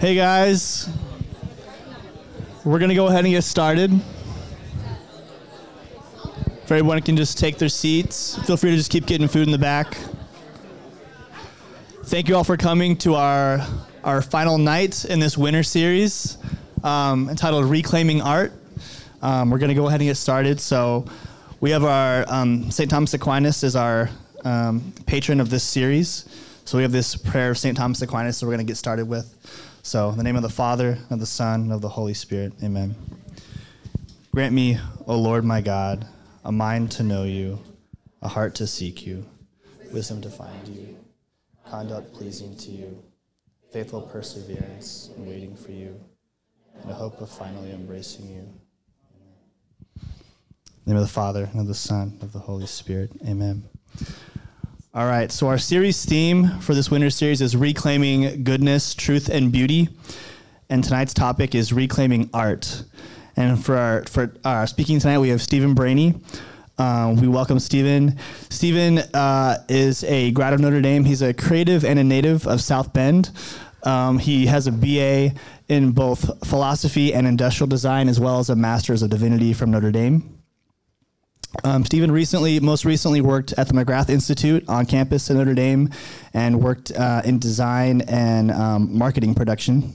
Hey guys, we're gonna go ahead and get started. If everyone can just take their seats, feel free to just keep getting food in the back. Thank you all for coming to our our final night in this winter series um, entitled "Reclaiming Art." Um, we're gonna go ahead and get started. So we have our um, St. Thomas Aquinas is our um, patron of this series. So we have this prayer of St. Thomas Aquinas that we're to get started with. So, in the name of the Father, of the Son, and of the Holy Spirit, amen. Grant me, O Lord my God, a mind to know you, a heart to seek you, wisdom to find you, conduct pleasing to you, faithful perseverance in waiting for you, and a hope of finally embracing you. In the name of the Father, and of the Son, and of the Holy Spirit, amen. All right, so our series theme for this winter series is reclaiming goodness, truth, and beauty. And tonight's topic is reclaiming art. And for our, for our speaking tonight, we have Stephen Brainy. Uh, we welcome Stephen. Stephen uh, is a grad of Notre Dame. He's a creative and a native of South Bend. Um, he has a BA in both philosophy and industrial design, as well as a master's of divinity from Notre Dame. Um, Stephen recently, most recently, worked at the McGrath Institute on campus in Notre Dame, and worked uh, in design and um, marketing production,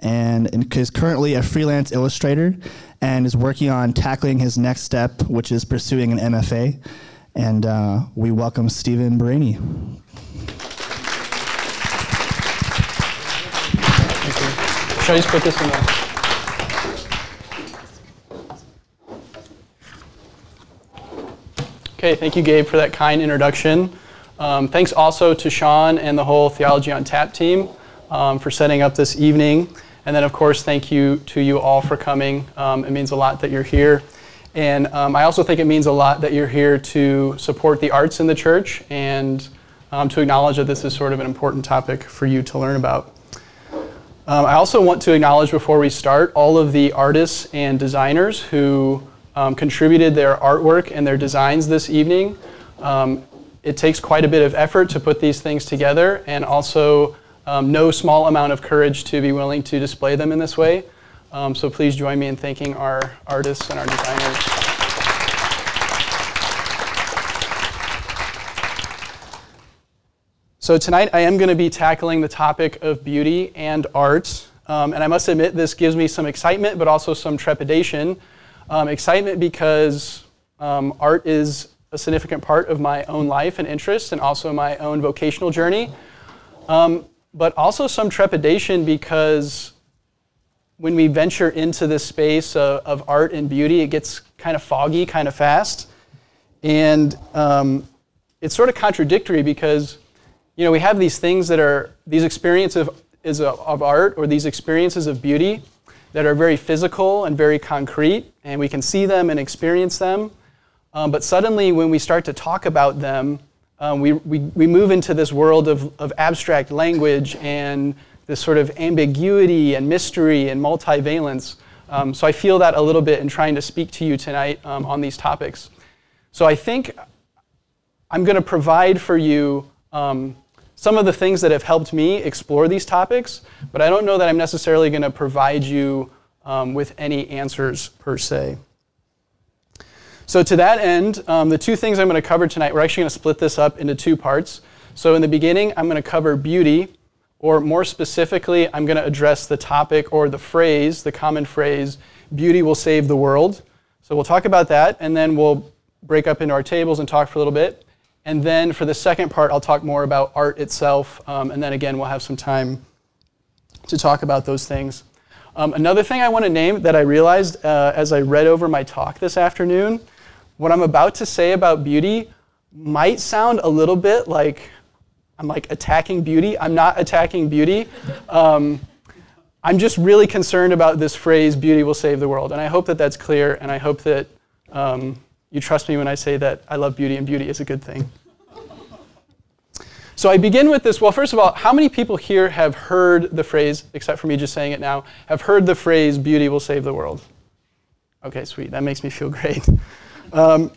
and is currently a freelance illustrator, and is working on tackling his next step, which is pursuing an MFA. And uh, we welcome Stephen Brainy. Should I just put this in there? Okay, thank you, Gabe, for that kind introduction. Um, thanks also to Sean and the whole Theology on Tap team um, for setting up this evening. And then, of course, thank you to you all for coming. Um, it means a lot that you're here. And um, I also think it means a lot that you're here to support the arts in the church and um, to acknowledge that this is sort of an important topic for you to learn about. Um, I also want to acknowledge before we start all of the artists and designers who um, contributed their artwork and their designs this evening. Um, it takes quite a bit of effort to put these things together and also um, no small amount of courage to be willing to display them in this way. Um, so please join me in thanking our artists and our designers. So tonight I am going to be tackling the topic of beauty and art. Um, and I must admit, this gives me some excitement, but also some trepidation um, excitement because um, art is a significant part of my own life and interest and also my own vocational journey. Um, but also some trepidation because when we venture into this space of, of, art and beauty, it gets kind of foggy, kind of fast. And um, it's sort of contradictory because, you know, we have these things that are, these experiences of, of art or these experiences of beauty that are very physical and very concrete, and we can see them and experience them. Um, but suddenly, when we start to talk about them, um, we, we, we move into this world of, of abstract language and this sort of ambiguity and mystery and multivalence. Um, so I feel that a little bit in trying to speak to you tonight um, on these topics. So I think I'm going to provide for you um, some of the things that have helped me explore these topics, but I don't know that I'm necessarily going to provide you um, with any answers per se. So, to that end, um, the two things I'm going to cover tonight, we're actually going to split this up into two parts. So, in the beginning, I'm going to cover beauty, or more specifically, I'm going to address the topic or the phrase, the common phrase, beauty will save the world. So, we'll talk about that, and then we'll break up into our tables and talk for a little bit. And then for the second part, I'll talk more about art itself. Um, and then again, we'll have some time to talk about those things. Um, another thing I want to name that I realized uh, as I read over my talk this afternoon what I'm about to say about beauty might sound a little bit like I'm like attacking beauty. I'm not attacking beauty. Um, I'm just really concerned about this phrase, beauty will save the world. And I hope that that's clear, and I hope that um, you trust me when I say that I love beauty and beauty is a good thing. So I begin with this. Well, first of all, how many people here have heard the phrase, except for me just saying it now, have heard the phrase, beauty will save the world? Okay, sweet. That makes me feel great. Um,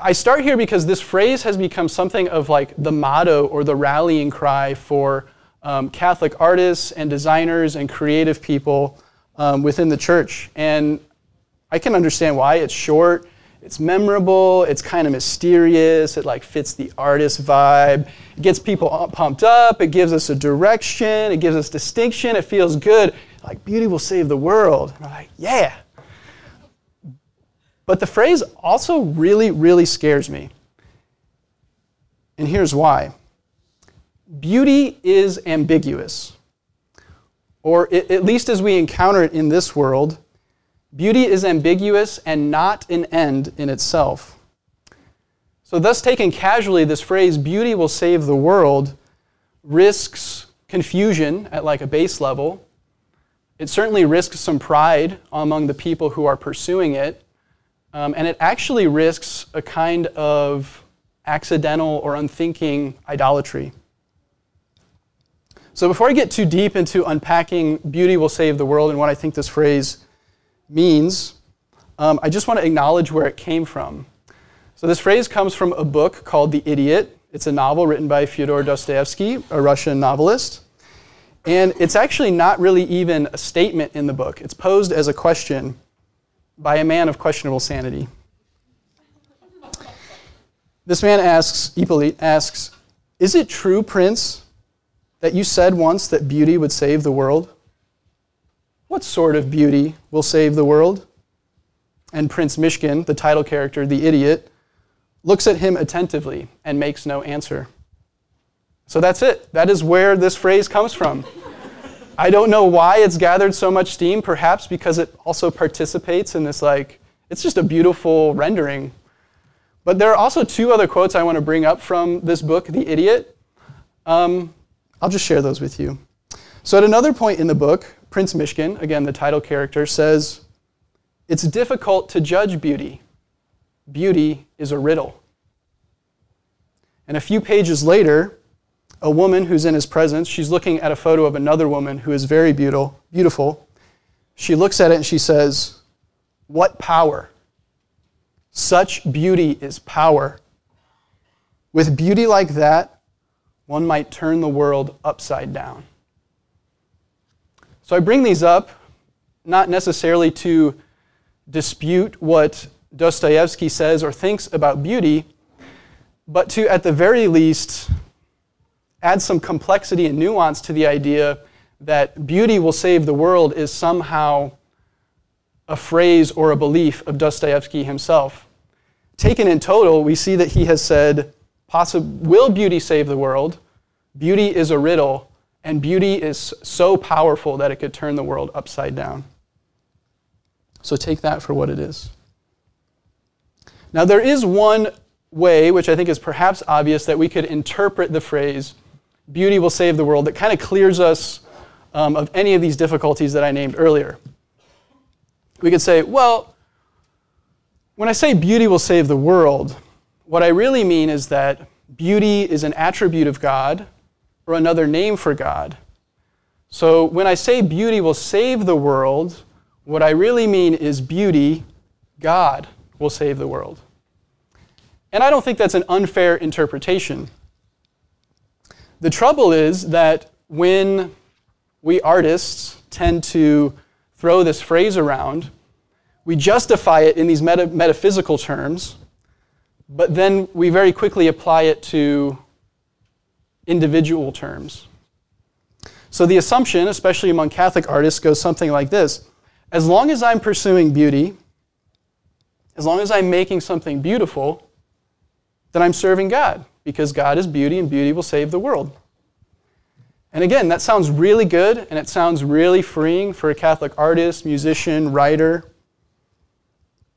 I start here because this phrase has become something of like the motto or the rallying cry for um, Catholic artists and designers and creative people um, within the church. And I can understand why. It's short, it's memorable, it's kind of mysterious, it like fits the artist vibe. It gets people pumped up, it gives us a direction, it gives us distinction, it feels good. Like beauty will save the world. And I'm like, yeah. But the phrase also really, really scares me. And here's why beauty is ambiguous, or at least as we encounter it in this world, beauty is ambiguous and not an end in itself. So, thus, taken casually, this phrase, beauty will save the world, risks confusion at like a base level. It certainly risks some pride among the people who are pursuing it. Um, and it actually risks a kind of accidental or unthinking idolatry. So, before I get too deep into unpacking beauty will save the world and what I think this phrase means, um, I just want to acknowledge where it came from. So, this phrase comes from a book called The Idiot. It's a novel written by Fyodor Dostoevsky, a Russian novelist. And it's actually not really even a statement in the book, it's posed as a question by a man of questionable sanity. This man asks, Hippolyte asks, Is it true, Prince, that you said once that beauty would save the world? What sort of beauty will save the world? And Prince Myshkin, the title character, the idiot, looks at him attentively and makes no answer. So that's it. That is where this phrase comes from. I don't know why it's gathered so much steam, perhaps because it also participates in this, like, it's just a beautiful rendering. But there are also two other quotes I want to bring up from this book, The Idiot. Um, I'll just share those with you. So, at another point in the book, Prince Myshkin, again the title character, says, It's difficult to judge beauty. Beauty is a riddle. And a few pages later, a woman who's in his presence, she's looking at a photo of another woman who is very beautiful, beautiful. She looks at it and she says, What power! Such beauty is power. With beauty like that, one might turn the world upside down. So I bring these up not necessarily to dispute what Dostoevsky says or thinks about beauty, but to, at the very least, add some complexity and nuance to the idea that beauty will save the world is somehow a phrase or a belief of Dostoevsky himself. Taken in total, we see that he has said, Will beauty save the world? Beauty is a riddle, and beauty is so powerful that it could turn the world upside down. So take that for what it is. Now, there is one way, which I think is perhaps obvious, that we could interpret the phrase, beauty will save the world, that kind of clears us um, of any of these difficulties that I named earlier. We could say, well, when I say beauty will save the world, what I really mean is that beauty is an attribute of God or another name for God. So when I say beauty will save the world, what I really mean is beauty, God will save the world. And I don't think that's an unfair interpretation. The trouble is that when we artists tend to throw this phrase around, we justify it in these meta- metaphysical terms, but then we very quickly apply it to individual terms. So the assumption, especially among Catholic artists, goes something like this As long as I'm pursuing beauty, as long as I'm making something beautiful, then I'm serving God because God is beauty and beauty will save the world. And again, that sounds really good and it sounds really freeing for a Catholic artist, musician, writer.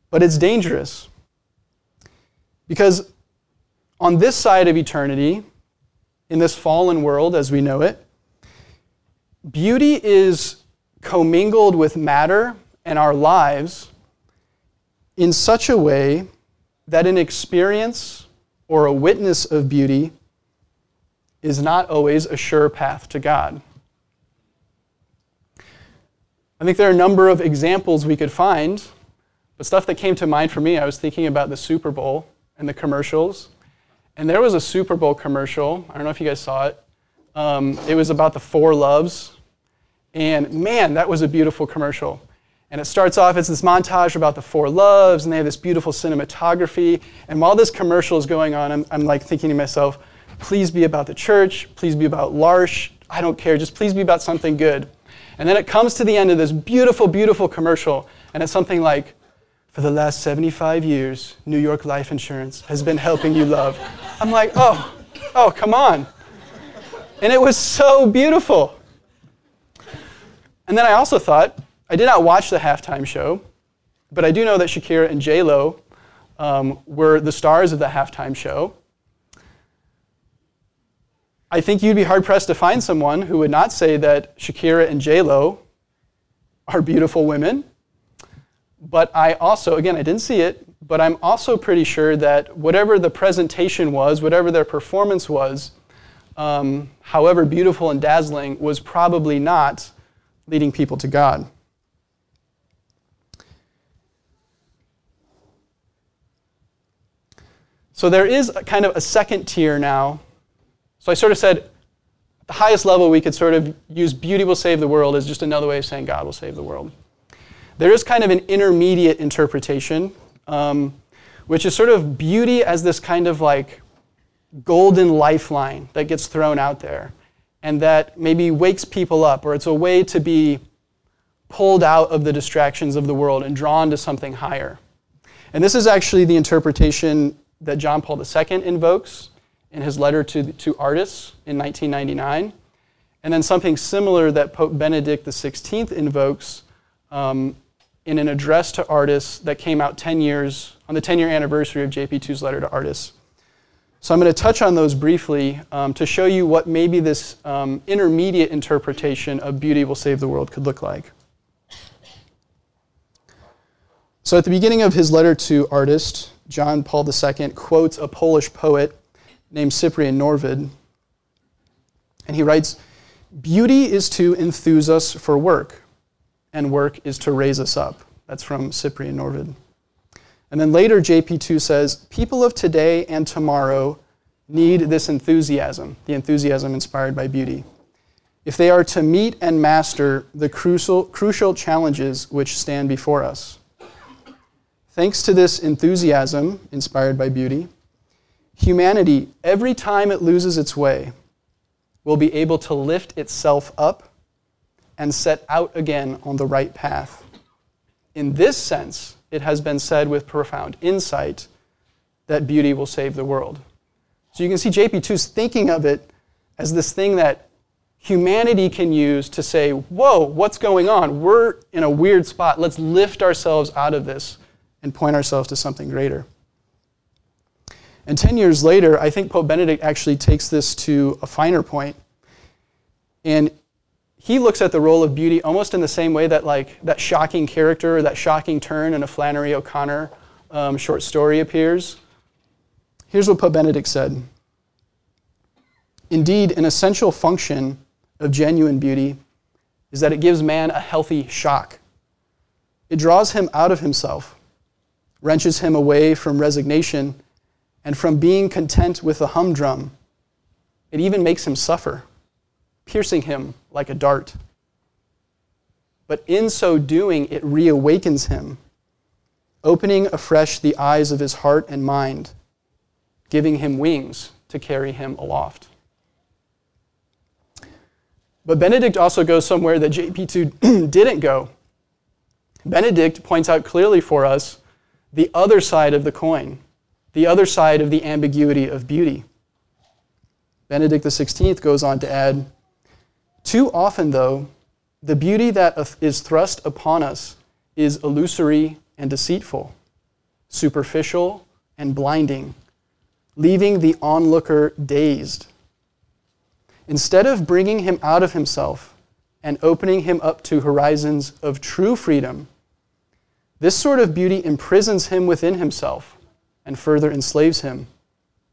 But it's dangerous. Because on this side of eternity, in this fallen world as we know it, beauty is commingled with matter and our lives in such a way that an experience or a witness of beauty is not always a sure path to God. I think there are a number of examples we could find, but stuff that came to mind for me, I was thinking about the Super Bowl and the commercials and there was a Super Bowl commercial. I don't know if you guys saw it. Um, it was about the four loves. And man, that was a beautiful commercial. And it starts off as this montage about the four loves, and they have this beautiful cinematography. And while this commercial is going on, I'm, I'm like thinking to myself, please be about the church, please be about L'Arche, I don't care, just please be about something good. And then it comes to the end of this beautiful, beautiful commercial, and it's something like, for the last 75 years, New York Life Insurance has been helping you love. I'm like, oh, oh, come on. And it was so beautiful. And then I also thought, I did not watch the halftime show, but I do know that Shakira and J-Lo um, were the stars of the halftime show. I think you'd be hard pressed to find someone who would not say that Shakira and J-Lo are beautiful women but I also, again, I didn't see it, but I'm also pretty sure that whatever the presentation was, whatever their performance was, um, however beautiful and dazzling, was probably not leading people to God. So there is kind of a second tier now. So I sort of said, the highest level, we could sort of use beauty will save the world as just another way of saying God will save the world. There is kind of an intermediate interpretation, um, which is sort of beauty as this kind of like golden lifeline that gets thrown out there and that maybe wakes people up, or it's a way to be pulled out of the distractions of the world and drawn to something higher. And this is actually the interpretation that John Paul II invokes in his letter to, to artists in 1999. And then something similar that Pope Benedict XVI invokes um, in an address to artists that came out 10 years on the 10 year anniversary of JP2's letter to artists. So I'm going to touch on those briefly um, to show you what maybe this um, intermediate interpretation of beauty will save the world could look like. So at the beginning of his letter to artist, John Paul II quotes a Polish poet named Cyprian Norwid. And he writes, Beauty is to enthuse us for work and work is to raise us up. That's from Cyprian Norwid. And then later, JP2 says, People of today and tomorrow need this enthusiasm, the enthusiasm inspired by beauty, if they are to meet and master the crucial, crucial challenges which stand before us. Thanks to this enthusiasm inspired by beauty, humanity, every time it loses its way, will be able to lift itself up and set out again on the right path. In this sense, it has been said with profound insight that beauty will save the world. So you can see JP2's thinking of it as this thing that humanity can use to say, whoa, what's going on? We're in a weird spot. Let's lift ourselves out of this and point ourselves to something greater. And 10 years later, I think Pope Benedict actually takes this to a finer point. And he looks at the role of beauty almost in the same way that like that shocking character or that shocking turn in a Flannery O'Connor um, short story appears. Here's what Pope Benedict said. Indeed, an essential function of genuine beauty is that it gives man a healthy shock. It draws him out of himself, wrenches him away from resignation and from being content with the humdrum. It even makes him suffer piercing him like a dart. But in so doing, it reawakens him, opening afresh the eyes of his heart and mind, giving him wings to carry him aloft. But Benedict also goes somewhere that JP2 didn't go. Benedict points out clearly for us the other side of the coin, the other side of the ambiguity of beauty. Benedict XVI goes on to add too often, though, the beauty that is thrust upon us is illusory and deceitful, superficial and blinding, leaving the onlooker dazed. Instead of bringing him out of himself and opening him up to horizons of true freedom, this sort of beauty imprisons him within himself and further enslaves him,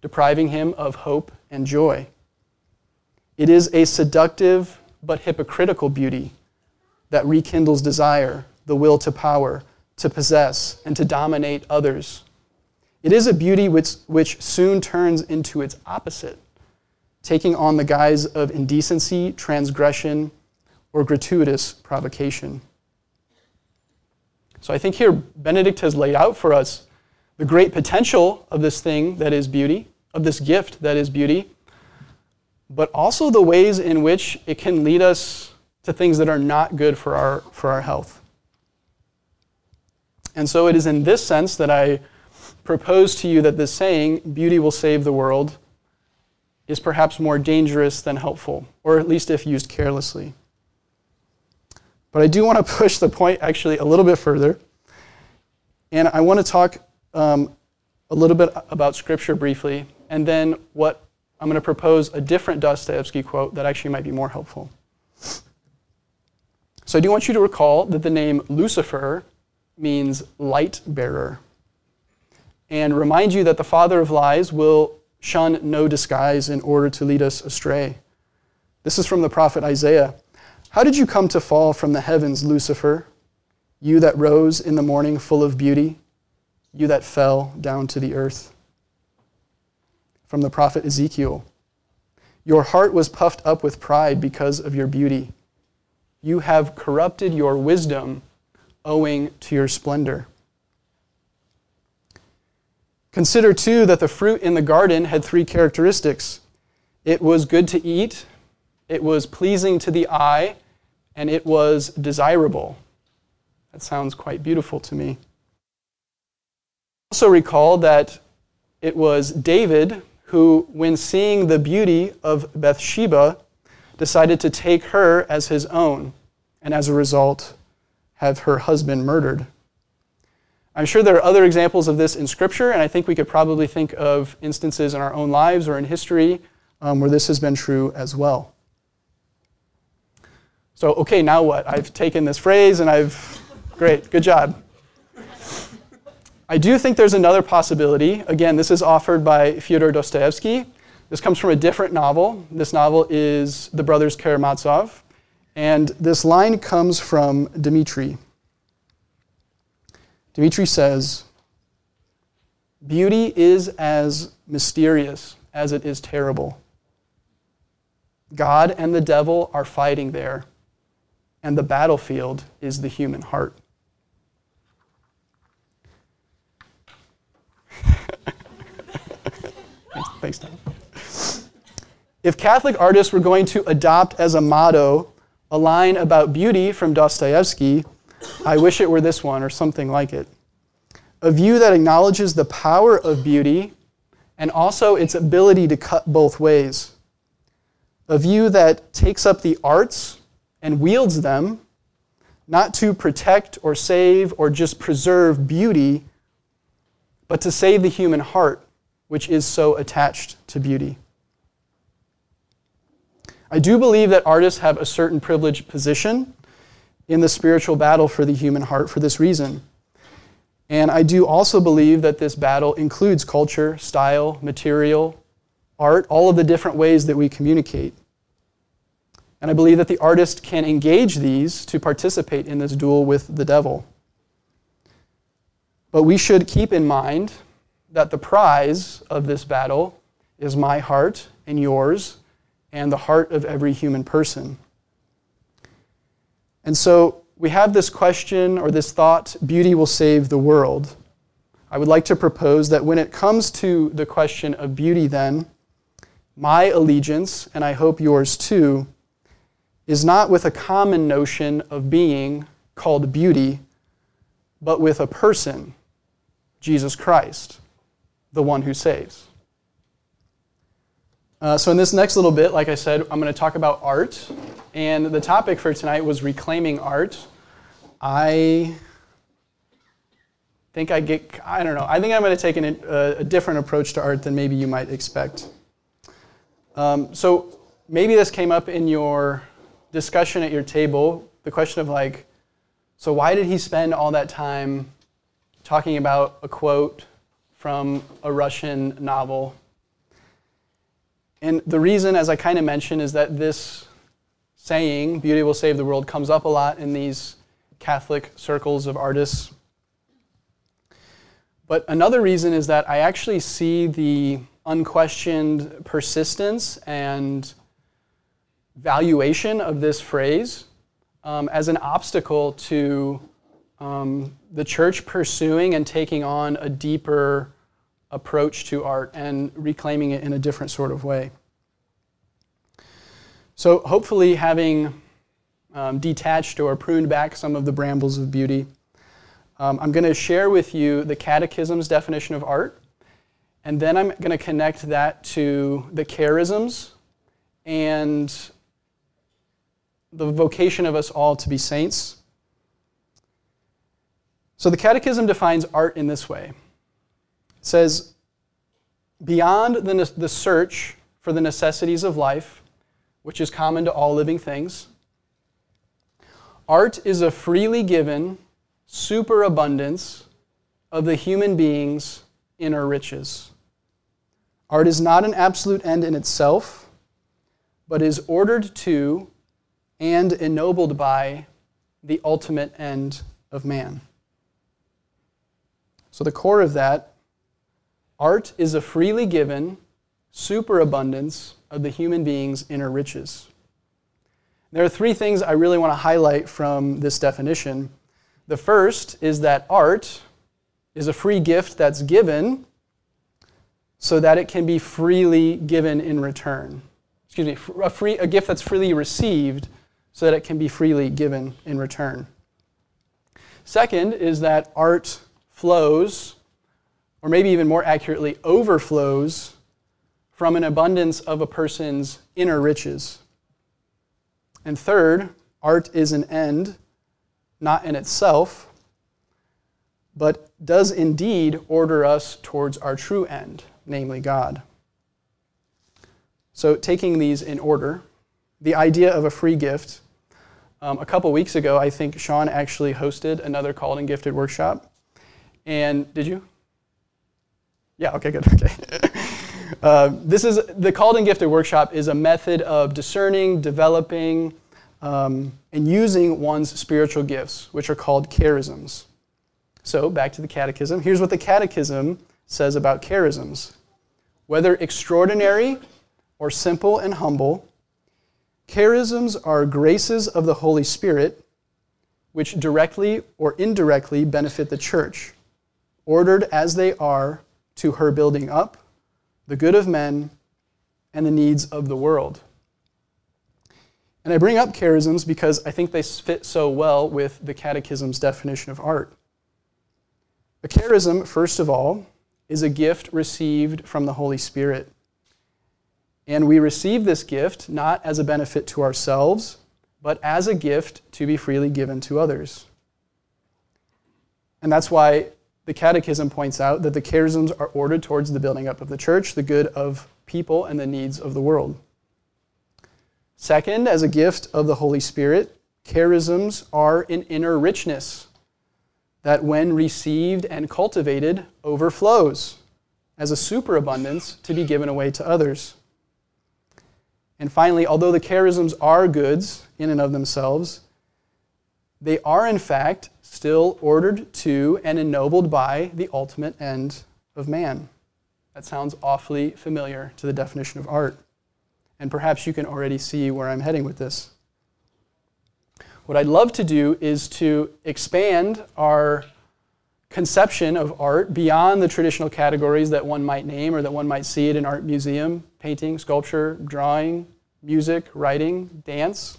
depriving him of hope and joy. It is a seductive but hypocritical beauty that rekindles desire, the will to power, to possess, and to dominate others. It is a beauty which, which soon turns into its opposite, taking on the guise of indecency, transgression, or gratuitous provocation. So I think here Benedict has laid out for us the great potential of this thing that is beauty, of this gift that is beauty, but also the ways in which it can lead us to things that are not good for our, for our health. And so it is in this sense that I propose to you that this saying, beauty will save the world, is perhaps more dangerous than helpful, or at least if used carelessly. But I do want to push the point actually a little bit further. And I want to talk um, a little bit about Scripture briefly, and then what I'm going to propose a different Dostoevsky quote that actually might be more helpful. So I do want you to recall that the name Lucifer means light bearer. And remind you that the father of lies will shun no disguise in order to lead us astray. This is from the prophet Isaiah. How did you come to fall from the heavens, Lucifer? You that rose in the morning full of beauty, you that fell down to the earth. From the prophet Ezekiel. Your heart was puffed up with pride because of your beauty. You have corrupted your wisdom owing to your splendor. Consider, too, that the fruit in the garden had three characteristics it was good to eat, it was pleasing to the eye, and it was desirable. That sounds quite beautiful to me. Also, recall that it was David who, when seeing the beauty of Bathsheba, decided to take her as his own, and as a result, have her husband murdered. I'm sure there are other examples of this in Scripture, and I think we could probably think of instances in our own lives or in history um, where this has been true as well. So, okay, now what? I've taken this phrase and I've. Great, good job. I do think there's another possibility. Again, this is offered by Fyodor Dostoevsky. This comes from a different novel. This novel is The Brothers Karamazov. And this line comes from Dmitri. Dmitri says, Beauty is as mysterious as it is terrible. God and the devil are fighting there, and the battlefield is the human heart. Thanks, Tom. If Catholic artists were going to adopt as a motto a line about beauty from Dostoevsky, I wish it were this one or something like it. A view that acknowledges the power of beauty and also its ability to cut both ways. A view that takes up the arts and wields them, not to protect or save or just preserve beauty, but to save the human heart, which is so attached to beauty. I do believe that artists have a certain privileged position in the spiritual battle for the human heart for this reason. And I do also believe that this battle includes culture, style, material, art, all of the different ways that we communicate. And I believe that the artist can engage these to participate in this duel with the devil. But we should keep in mind that the prize of this battle is my heart and yours and the heart of every human person. And so we have this question or this thought beauty will save the world. I would like to propose that when it comes to the question of beauty, then, my allegiance, and I hope yours too, is not with a common notion of being called beauty, but with a person, Jesus Christ, the one who saves. Uh, so, in this next little bit, like I said, I'm going to talk about art. And the topic for tonight was reclaiming art. I think I get, I don't know, I think I'm going to take an, uh, a different approach to art than maybe you might expect. Um, so, maybe this came up in your discussion at your table the question of, like, so why did he spend all that time talking about a quote from a Russian novel and the reason, as I kind of mentioned, is that this saying, beauty will save the world, comes up a lot in these Catholic circles of artists. But another reason is that I actually see the unquestioned persistence and valuation of this phrase um, as an obstacle to um, the church pursuing and taking on a deeper approach to art and reclaiming it in a different sort of way. So, hopefully, having um, detached or pruned back some of the brambles of beauty, um, I'm going to share with you the Catechism's definition of art, and then I'm going to connect that to the charisms and the vocation of us all to be saints. So, the Catechism defines art in this way it says, Beyond the, the search for the necessities of life, which is common to all living things, art is a freely given superabundance of the human being's inner riches. Art is not an absolute end in itself, but is ordered to and ennobled by the ultimate end of man. So, the core of that Art is a freely given superabundance of the human being's inner riches. There are three things I really want to highlight from this definition. The first is that art is a free gift that's given so that it can be freely given in return. Excuse me, a, free, a gift that's freely received so that it can be freely given in return. Second is that art flows or maybe even more accurately, overflows from an abundance of a person's inner riches. And third, art is an end, not in itself, but does indeed order us towards our true end, namely God. So, taking these in order, the idea of a free gift. Um, a couple weeks ago, I think Sean actually hosted another Called and Gifted workshop. And did you? Yeah, okay, good. Okay. uh, this is the Called and Gifted workshop is a method of discerning, developing, um, and using one's spiritual gifts, which are called charisms. So, back to the catechism. Here's what the catechism says about charisms whether extraordinary or simple and humble, charisms are graces of the Holy Spirit which directly or indirectly benefit the church, ordered as they are to her building up the good of men and the needs of the world. And I bring up charisms because I think they fit so well with the Catechism's definition of art. A charism, first of all, is a gift received from the Holy Spirit. And we receive this gift not as a benefit to ourselves, but as a gift to be freely given to others. And that's why the Catechism points out that the charisms are ordered towards the building up of the church, the good of people, and the needs of the world. Second, as a gift of the Holy Spirit, charisms are an inner richness that, when received and cultivated, overflows as a superabundance to be given away to others. And finally, although the charisms are goods in and of themselves, they are in fact still ordered to and ennobled by the ultimate end of man. That sounds awfully familiar to the definition of art. And perhaps you can already see where I'm heading with this. What I'd love to do is to expand our conception of art beyond the traditional categories that one might name or that one might see at an art museum painting, sculpture, drawing, music, writing, dance.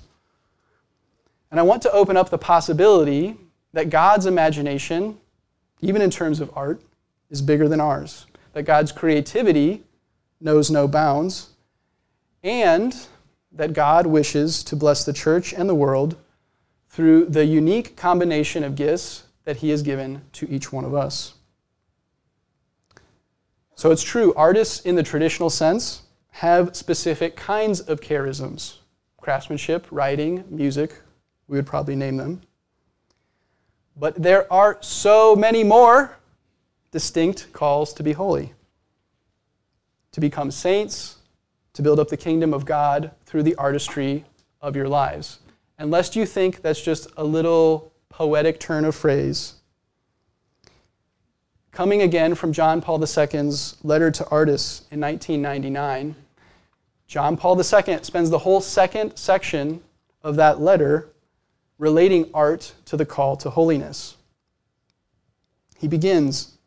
And I want to open up the possibility that God's imagination, even in terms of art, is bigger than ours, that God's creativity knows no bounds, and that God wishes to bless the church and the world through the unique combination of gifts that He has given to each one of us. So it's true, artists in the traditional sense have specific kinds of charisms craftsmanship, writing, music, we would probably name them. But there are so many more distinct calls to be holy, to become saints, to build up the kingdom of God through the artistry of your lives. And lest you think that's just a little poetic turn of phrase, coming again from John Paul II's letter to artists in 1999. John Paul II spends the whole second section of that letter relating art to the call to holiness. He begins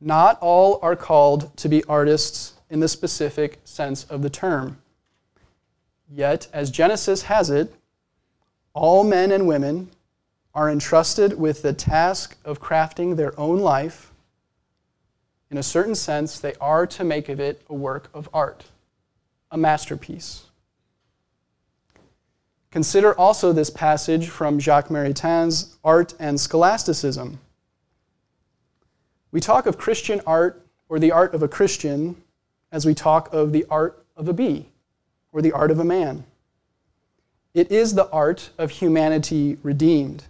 Not all are called to be artists in the specific sense of the term. Yet, as Genesis has it, all men and women are entrusted with the task of crafting their own life. In a certain sense, they are to make of it a work of art, a masterpiece. Consider also this passage from Jacques Maritain's Art and Scholasticism. We talk of Christian art or the art of a Christian as we talk of the art of a bee or the art of a man. It is the art of humanity redeemed.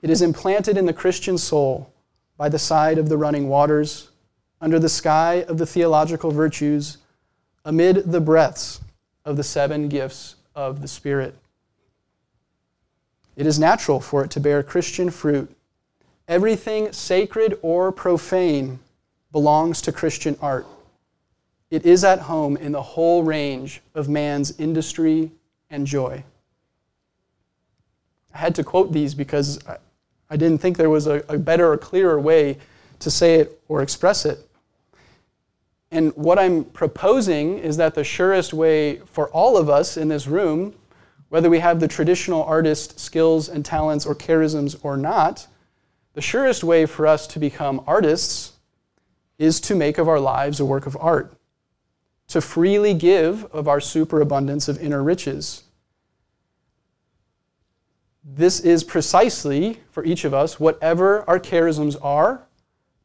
It is implanted in the Christian soul by the side of the running waters, under the sky of the theological virtues, amid the breaths of the seven gifts of the Spirit. It is natural for it to bear Christian fruit. Everything sacred or profane belongs to Christian art. It is at home in the whole range of man's industry and joy. I had to quote these because I didn't think there was a, better or clearer way to say it or express it. And what I'm proposing is that the surest way for all of us in this room, whether we have the traditional artist skills and talents or charisms or not, the surest way for us to become artists is to make of our lives a work of art, to freely give of our superabundance of inner riches, this is precisely, for each of us, whatever our charisms are,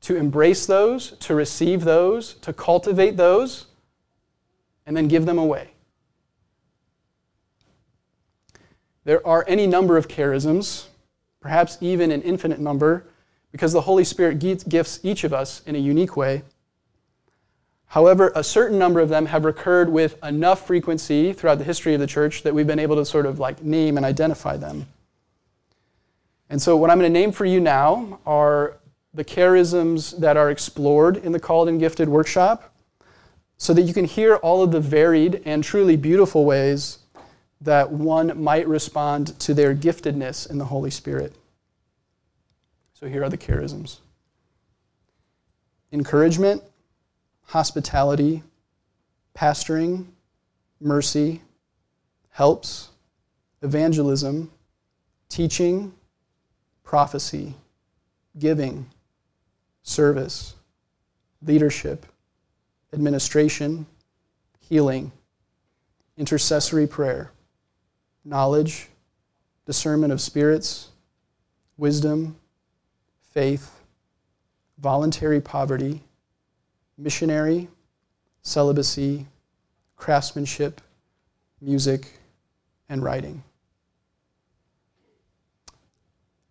to embrace those, to receive those, to cultivate those, and then give them away. There are any number of charisms, perhaps even an infinite number, because the Holy Spirit gifts each of us in a unique way. However, a certain number of them have recurred with enough frequency throughout the history of the church that we've been able to sort of like name and identify them. And so, what I'm going to name for you now are the charisms that are explored in the Called and Gifted workshop so that you can hear all of the varied and truly beautiful ways that one might respond to their giftedness in the Holy Spirit. So, here are the charisms encouragement, hospitality, pastoring, mercy, helps, evangelism, teaching prophecy, giving, service, leadership, administration, healing, intercessory prayer, knowledge, discernment of spirits, wisdom, faith, voluntary poverty, missionary, celibacy, craftsmanship, music, and writing.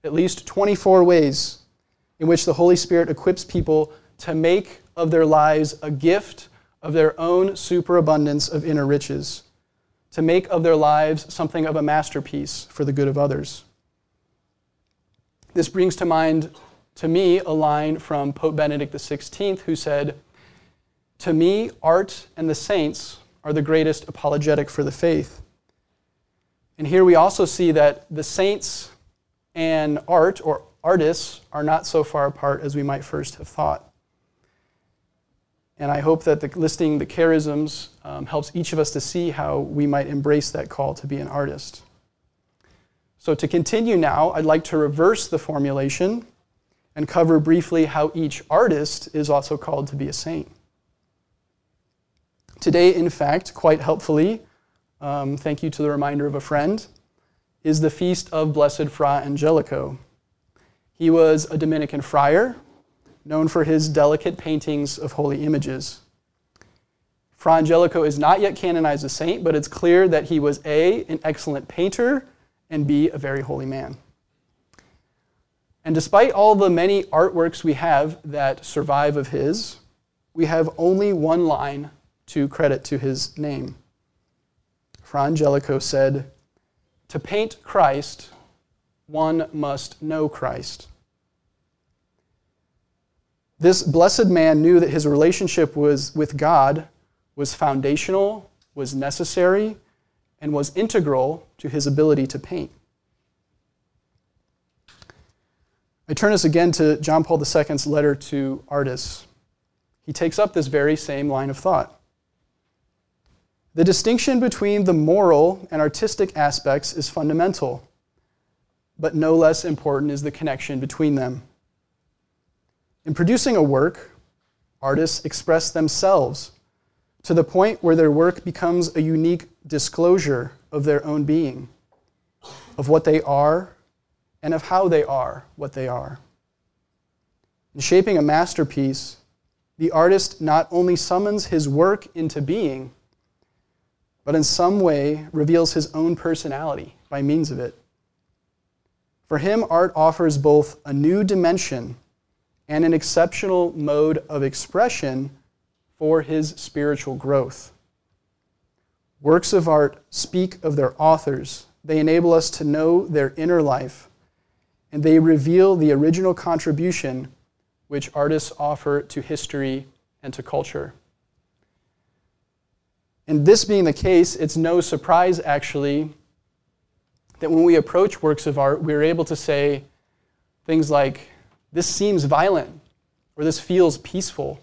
At least 24 ways in which the Holy Spirit equips people to make of their lives a gift of their own superabundance of inner riches, to make of their lives something of a masterpiece for the good of others. This brings to mind, to me, a line from Pope Benedict XVI, who said, To me, art and the saints are the greatest apologetic for the faith. And here we also see that the saints and art or artists are not so far apart as we might first have thought. And I hope that the, listing the charisms um, helps each of us to see how we might embrace that call to be an artist. So, to continue now, I'd like to reverse the formulation and cover briefly how each artist is also called to be a saint. Today, in fact, quite helpfully, um, thank you to the reminder of a friend, is the feast of Blessed Fra Angelico. He was a Dominican friar, known for his delicate paintings of holy images. Fra Angelico is not yet canonized a saint, but it's clear that he was A, an excellent painter, and B, a very holy man. And despite all the many artworks we have that survive of his, we have only one line to credit to his name. Fra Angelico said, to paint Christ, one must know Christ. This blessed man knew that his relationship was with God was foundational, was necessary, and was integral to his ability to paint. I turn us again to John Paul II's letter to artists. He takes up this very same line of thought. The distinction between the moral and artistic aspects is fundamental, but no less important is the connection between them. In producing a work, artists express themselves to the point where their work becomes a unique disclosure of their own being, of what they are, and of how they are what they are. In shaping a masterpiece, the artist not only summons his work into being, but in some way reveals his own personality by means of it. For him, art offers both a new dimension and an exceptional mode of expression for his spiritual growth. Works of art speak of their authors, they enable us to know their inner life, and they reveal the original contribution which artists offer to history and to culture. And this being the case, it's no surprise actually that when we approach works of art, we're able to say things like, This seems violent, or this feels peaceful,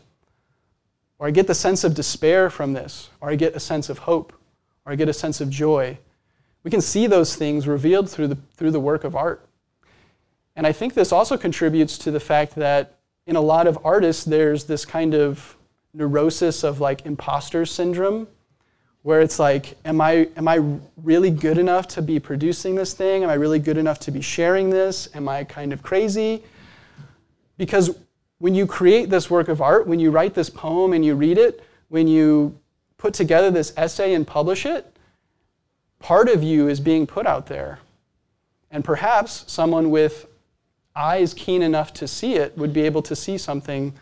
or I get the sense of despair from this, or I get a sense of hope, or I get a sense of joy. We can see those things revealed through the, through the work of art. And I think this also contributes to the fact that in a lot of artists, there's this kind of neurosis of like imposter syndrome, where it's like, am I, am I really good enough to be producing this thing? Am I really good enough to be sharing this? Am I kind of crazy? Because when you create this work of art, when you write this poem and you read it, when you put together this essay and publish it, part of you is being put out there. And perhaps someone with eyes keen enough to see it would be able to see something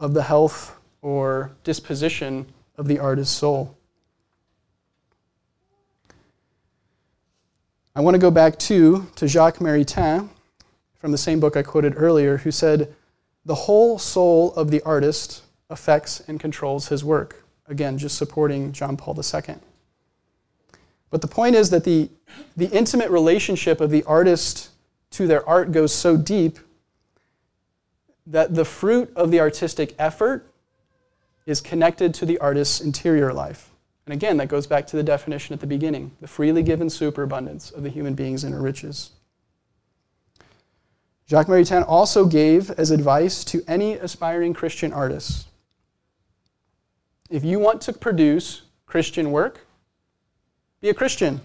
of the health or disposition of the artist's soul. I want to go back to, to Jacques Maritain from the same book I quoted earlier, who said, The whole soul of the artist affects and controls his work. Again, just supporting John Paul II. But the point is that the, the intimate relationship of the artist to their art goes so deep that the fruit of the artistic effort is connected to the artist's interior life. And again, that goes back to the definition at the beginning the freely given superabundance of the human being's inner riches. Jacques Maritain also gave as advice to any aspiring Christian artists if you want to produce Christian work, be a Christian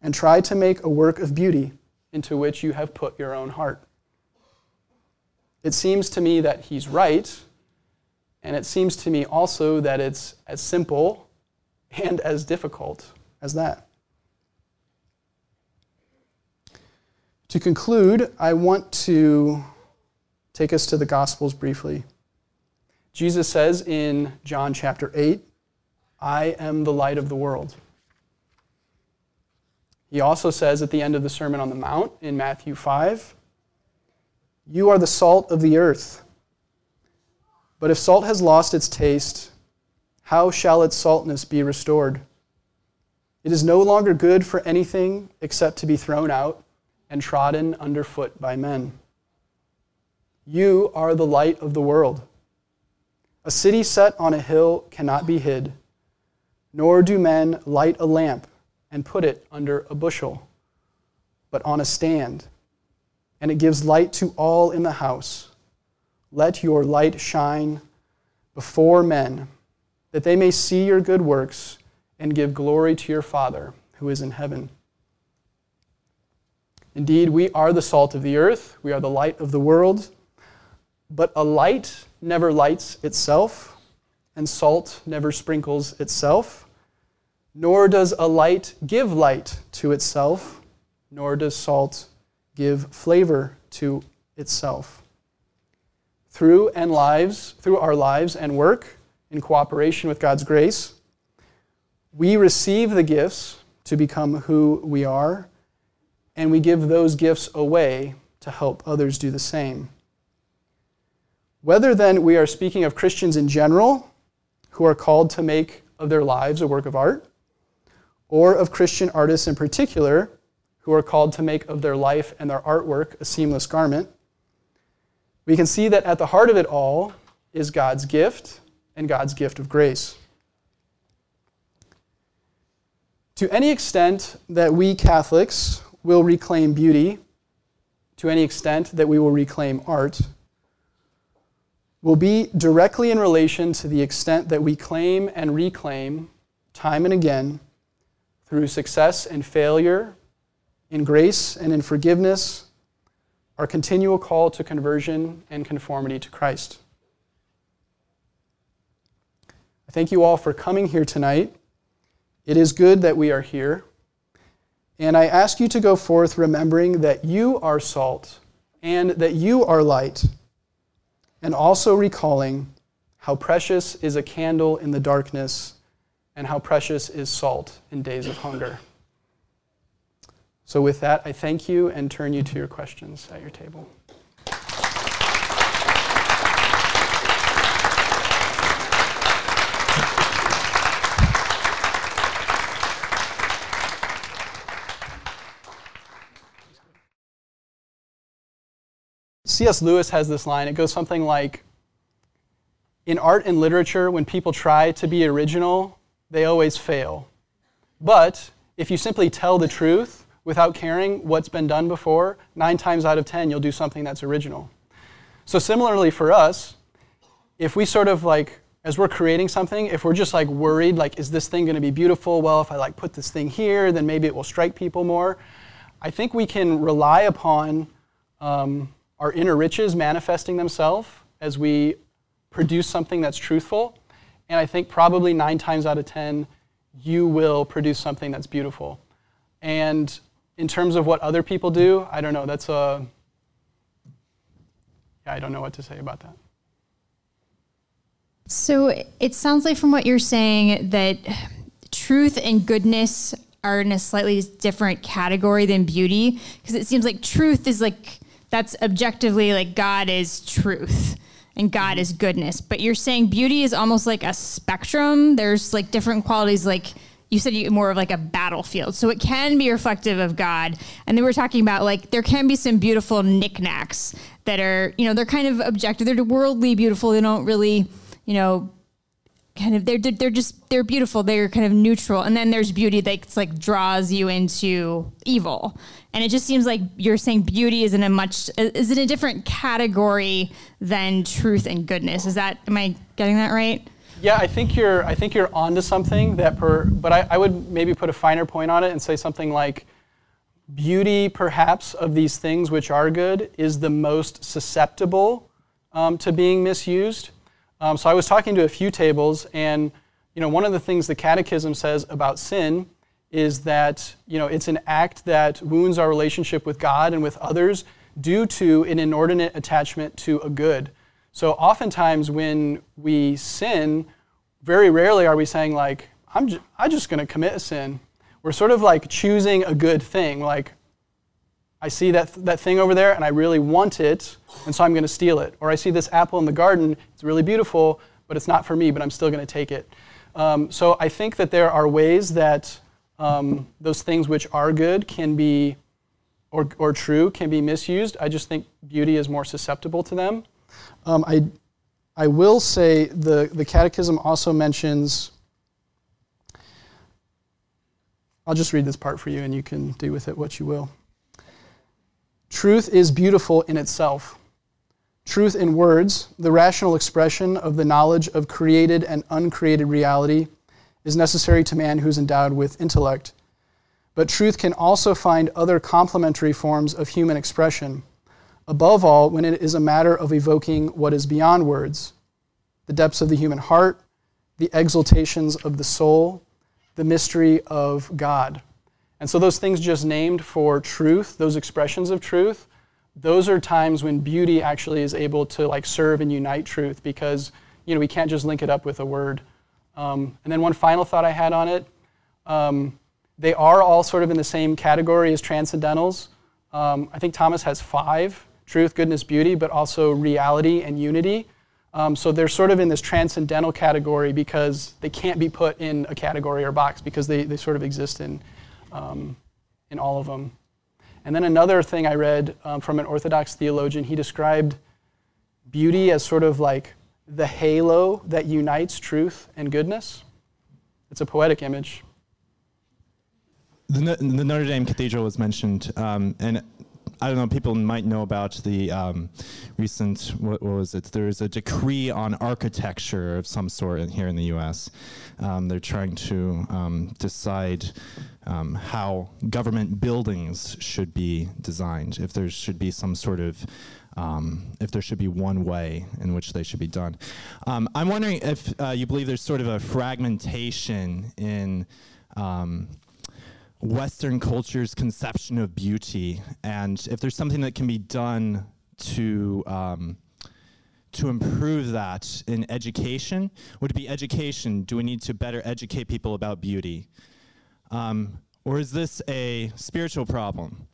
and try to make a work of beauty into which you have put your own heart. It seems to me that he's right, and it seems to me also that it's as simple and as difficult as that. To conclude, I want to take us to the Gospels briefly. Jesus says in John chapter 8, I am the light of the world. He also says at the end of the Sermon on the Mount in Matthew 5, You are the salt of the earth. But if salt has lost its taste, how shall its saltness be restored? It is no longer good for anything except to be thrown out and trodden underfoot by men. You are the light of the world. A city set on a hill cannot be hid, nor do men light a lamp and put it under a bushel, but on a stand, and it gives light to all in the house. Let your light shine before men, that they may see your good works and give glory to your Father who is in heaven. Indeed, we are the salt of the earth, we are the light of the world, but a light never lights itself, and salt never sprinkles itself. Nor does a light give light to itself, nor does salt give flavor to itself. Through and lives, through our lives and work in cooperation with God's grace, we receive the gifts to become who we are, and we give those gifts away to help others do the same. Whether then we are speaking of Christians in general, who are called to make of their lives a work of art, or of Christian artists in particular, who are called to make of their life and their artwork a seamless garment, we can see that at the heart of it all is God's gift and God's gift of grace. To any extent that we Catholics will reclaim beauty, to any extent that we will reclaim art, will be directly in relation to the extent that we claim and reclaim time and again through success and failure, in grace and in forgiveness, our continual call to conversion and conformity to Christ. I thank you all for coming here tonight. It is good that we are here. And I ask you to go forth remembering that you are salt and that you are light, and also recalling how precious is a candle in the darkness and how precious is salt in days of hunger. So, with that, I thank you and turn you to your questions at your table. C.S. Lewis has this line. It goes something like In art and literature, when people try to be original, they always fail. But if you simply tell the truth without caring what's been done before, nine times out of ten, you'll do something that's original. So, similarly for us, if we sort of like, as we're creating something, if we're just like worried, like, is this thing going to be beautiful? Well, if I like put this thing here, then maybe it will strike people more. I think we can rely upon um, our inner riches manifesting themselves as we produce something that's truthful. And I think probably nine times out of 10, you will produce something that's beautiful. And in terms of what other people do, I don't know. That's a. Yeah, I don't know what to say about that. So it sounds like from what you're saying that truth and goodness are in a slightly different category than beauty because it seems like truth is like that's objectively like God is truth and God is goodness. But you're saying beauty is almost like a spectrum. There's like different qualities, like you said, you more of like a battlefield. So it can be reflective of God. And then we're talking about like there can be some beautiful knickknacks that are, you know, they're kind of objective. They're worldly beautiful. They don't really, you know, kind of they're they're just they're beautiful. They're kind of neutral. And then there's beauty that like draws you into evil. And it just seems like you're saying beauty is in a much is in a different category than truth and goodness. Is that am i getting that right? Yeah i think you're i think you're onto something that per but I, I would maybe put a finer point on it and say something like beauty perhaps of these things which are good is the most susceptible um, to being misused um, so I was talking to a few tables, and you know, one of the things the Catechism says about sin is that you know it's an act that wounds our relationship with God and with others due to an inordinate attachment to a good. So oftentimes when we sin, very rarely are we saying like, I'm, j- I'm just going to commit a sin. We're sort of like choosing a good thing, like I see that, that thing over there and I really want it, and so I'm going to steal it. Or I see this apple in the garden, it's really beautiful, but it's not for me, but I'm still going to take it. Um, so I think that there are ways that um, those things which are good can be, or, or true, can be misused. I just think beauty is more susceptible to them. Um, I, I will say the, the Catechism also mentions, I'll just read this part for you and you can do with it what you will. Truth is beautiful in itself. Truth in words, the rational expression of the knowledge of created and uncreated reality, is necessary to man who's endowed with intellect. But truth can also find other complementary forms of human expression, above all, when it is a matter of evoking what is beyond words the depths of the human heart, the exaltations of the soul, the mystery of God. And so those things just named for truth, those expressions of truth, those are times when beauty actually is able to like serve and unite truth because you know we can't just link it up with a word. Um, and then one final thought I had on it, um, they are all sort of in the same category as transcendentals. Um, I think Thomas has five: truth, goodness, beauty, but also reality and unity. Um, so they're sort of in this transcendental category because they can't be put in a category or box because they, they sort of exist in, um, in all of them. And then another thing I read um, from an Orthodox theologian, he described beauty as sort of like the halo that unites truth and goodness. It's a poetic image. The, the Notre Dame Cathedral was mentioned, um, and I don't know, people might know about the um, recent, what, what, was it? There's a decree on architecture of some sort in, here in the US. Um, they're trying to um, decide um, how government buildings should be designed, if there should be some sort of um, if there should be one way in which they should be done. Um, I'm wondering if uh, you believe there's sort of a fragmentation in um, Western culture's conception of beauty, and if there's something that can be done to um, to improve that in education, would it be education? Do we need to better educate people about beauty, um, or is this a spiritual problem?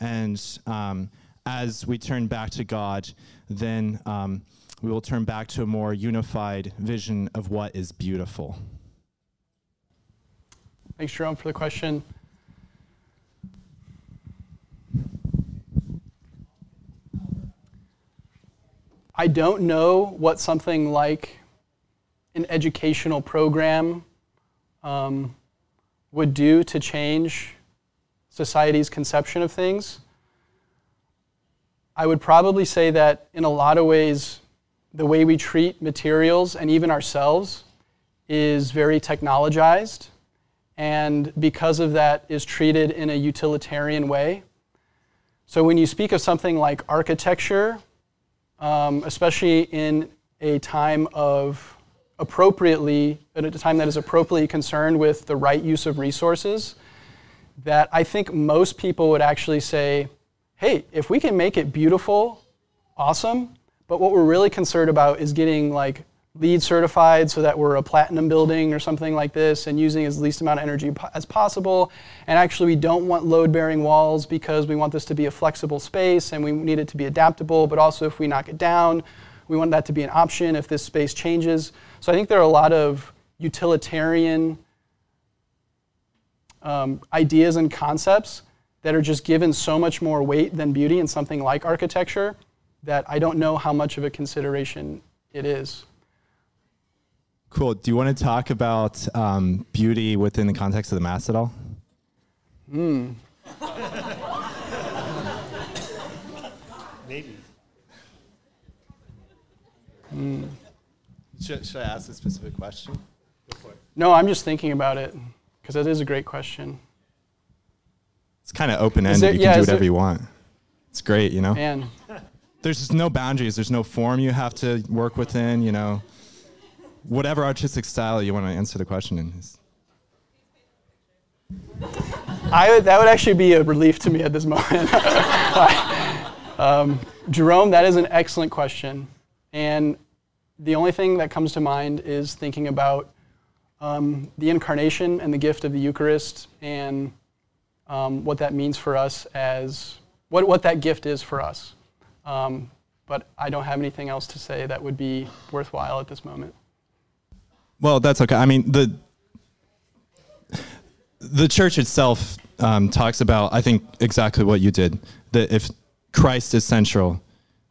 And um, as we turn back to God, then um, we will turn back to a more unified vision of what is beautiful. Thanks, Jerome, for the question. I don't know what something like an educational program um, would do to change society's conception of things. I would probably say that in a lot of ways, the way we treat materials and even ourselves is very technologized, and because of that, is treated in a utilitarian way. So when you speak of something like architecture, um, especially in a time of appropriately, at a time that is appropriately concerned with the right use of resources, that I think most people would actually say, hey, if we can make it beautiful, awesome, but what we're really concerned about is getting like LEED certified so that we're a platinum building or something like this and using as least amount of energy as possible. And actually, we don't want load bearing walls because we want this to be a flexible space and we need it to be adaptable. But also, if we knock it down, we want that to be an option if this space changes. So I think there are a lot of utilitarian um, ideas and concepts that are just given so much more weight than beauty in something like architecture that I don't know how much of a consideration it is. Cool. Do you want to talk about um, beauty within the context of the Mass at all? Hmm. Maybe. Mm. Should, should I ask a specific question? No, I'm just thinking about it because it is a great question. It's kind of open ended. You can yeah, do whatever there, you want. It's great, you know? Man. There's just no boundaries. There's no form you have to work within, you know? Whatever artistic style you want to answer the question in. I that would actually be a relief to me at this moment. um, Jerome, that is an excellent question. And the only thing that comes to mind is thinking about um, the incarnation and the gift of the Eucharist and um, what that means for us as what, what that gift is for us. Um, but I don't have anything else to say that would be worthwhile at this moment. Well, that's okay. I mean, the the church itself um, talks about, I think, exactly what you did. That if Christ is central,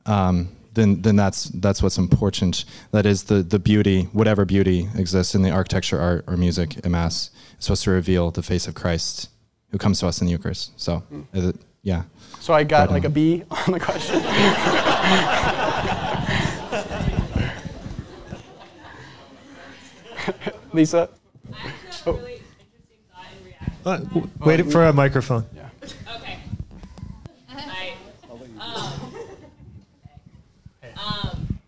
um, then then that's that's what's important. That is the the beauty, whatever beauty exists in the architecture, art, or music in Mass, is supposed to reveal the face of Christ, who comes to us in the Eucharist. So, mm. it, yeah. So I got but, like um, a B on the question. Lisa? Oh. Uh, wait oh, for a microphone. Yeah. Okay. I, um, um,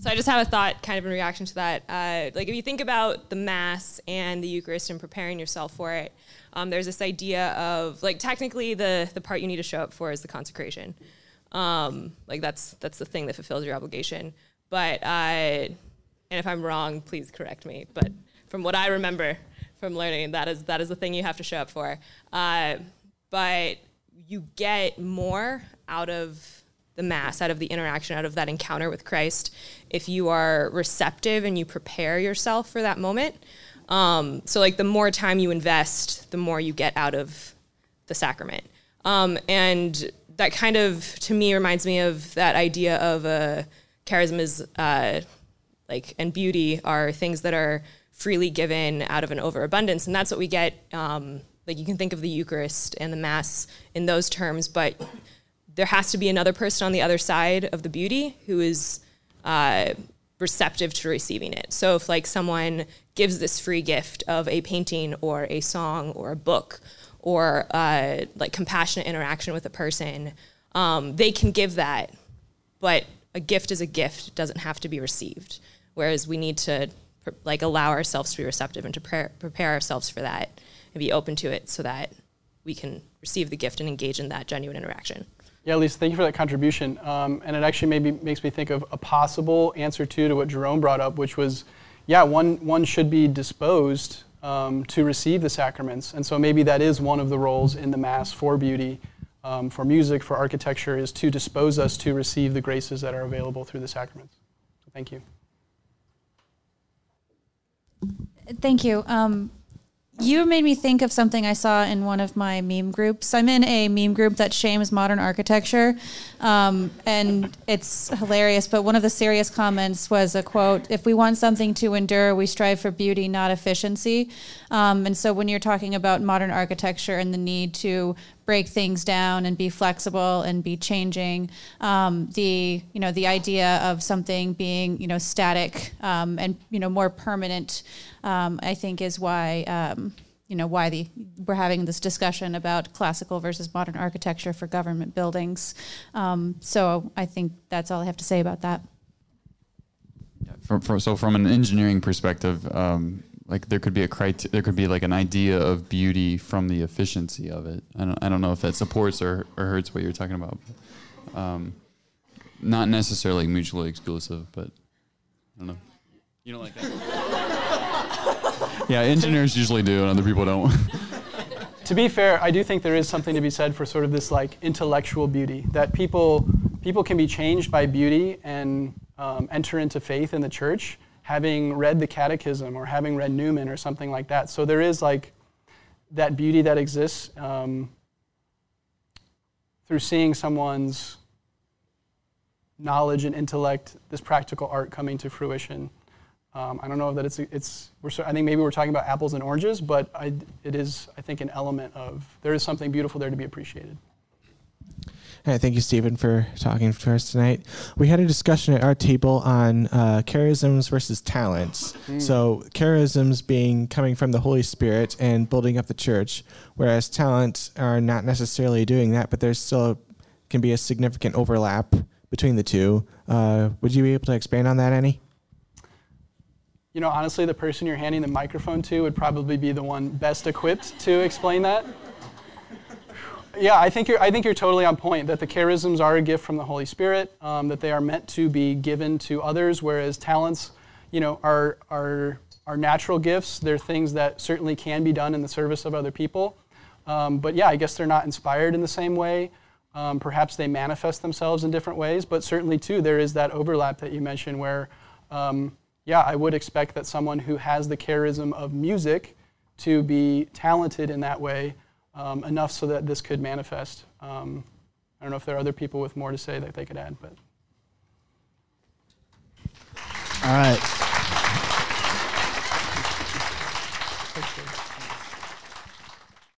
so I just have a thought kind of in reaction to that. Uh, like if you think about the Mass and the Eucharist and preparing yourself for it, um, there's this idea of like technically the, the part you need to show up for is the consecration. Um, like that's that's the thing that fulfills your obligation. But uh, and if I'm wrong, please correct me. But from what I remember from learning, that is that is the thing you have to show up for. Uh, but you get more out of the Mass, out of the interaction, out of that encounter with Christ, if you are receptive and you prepare yourself for that moment. Um, so, like, the more time you invest, the more you get out of the sacrament. Um, and that kind of, to me, reminds me of that idea of a charism is uh, like, and beauty are things that are freely given out of an overabundance. And that's what we get. Um, like, you can think of the Eucharist and the Mass in those terms, but there has to be another person on the other side of the beauty who is uh, receptive to receiving it. So if like someone gives this free gift of a painting or a song or a book or uh, like compassionate interaction with a person, um, they can give that, but a gift is a gift; it doesn't have to be received. Whereas we need to like allow ourselves to be receptive and to prepare, ourselves for that and be open to it, so that we can receive the gift and engage in that genuine interaction. Yeah, Lisa, thank you for that contribution. Um, and it actually maybe makes me think of a possible answer too to what Jerome brought up, which was, yeah, one one should be disposed um, to receive the sacraments, and so maybe that is one of the roles in the Mass for beauty, um, for music, for architecture, is to dispose us to receive the graces that are available through the sacraments. Thank you. Thank you. Um, you made me think of something I saw in one of my meme groups. I'm in a meme group that shames modern architecture, um, and it's hilarious. But one of the serious comments was a quote If we want something to endure, we strive for beauty, not efficiency. Um, and so when you're talking about modern architecture and the need to break things down and be flexible and be changing. Um, the you know the idea of something being you know static um, and you know more permanent, um, I think is why um, you know why the we're having this discussion about classical versus modern architecture for government buildings. Um, so I think that's all I have to say about that. From, so from an engineering perspective, um, like there could be a criteria, there could be like an idea of beauty from the efficiency of it. I don't, I don't know if that supports or, or hurts what you're talking about. Um, not necessarily mutually exclusive, but I don't know. You don't like that? yeah, engineers usually do, and other people don't. to be fair, I do think there is something to be said for sort of this like intellectual beauty that people people can be changed by beauty and um, enter into faith in the church having read the catechism or having read Newman or something like that. So there is like that beauty that exists um, through seeing someone's knowledge and intellect, this practical art coming to fruition. Um, I don't know that it's, it's we're, I think maybe we're talking about apples and oranges, but I, it is, I think, an element of, there is something beautiful there to be appreciated. Thank you, Stephen, for talking to us tonight. We had a discussion at our table on uh, charisms versus talents. Mm. So, charisms being coming from the Holy Spirit and building up the church, whereas talents are not necessarily doing that, but there's still can be a significant overlap between the two. Uh, would you be able to expand on that any? You know, honestly, the person you're handing the microphone to would probably be the one best equipped to explain that. Yeah, I think you're. I think you're totally on point. That the charisms are a gift from the Holy Spirit. Um, that they are meant to be given to others, whereas talents, you know, are are are natural gifts. They're things that certainly can be done in the service of other people. Um, but yeah, I guess they're not inspired in the same way. Um, perhaps they manifest themselves in different ways. But certainly too, there is that overlap that you mentioned, where um, yeah, I would expect that someone who has the charism of music to be talented in that way um, enough so that this could manifest. Um, I don't know if there are other people with more to say that they could add, but. All right.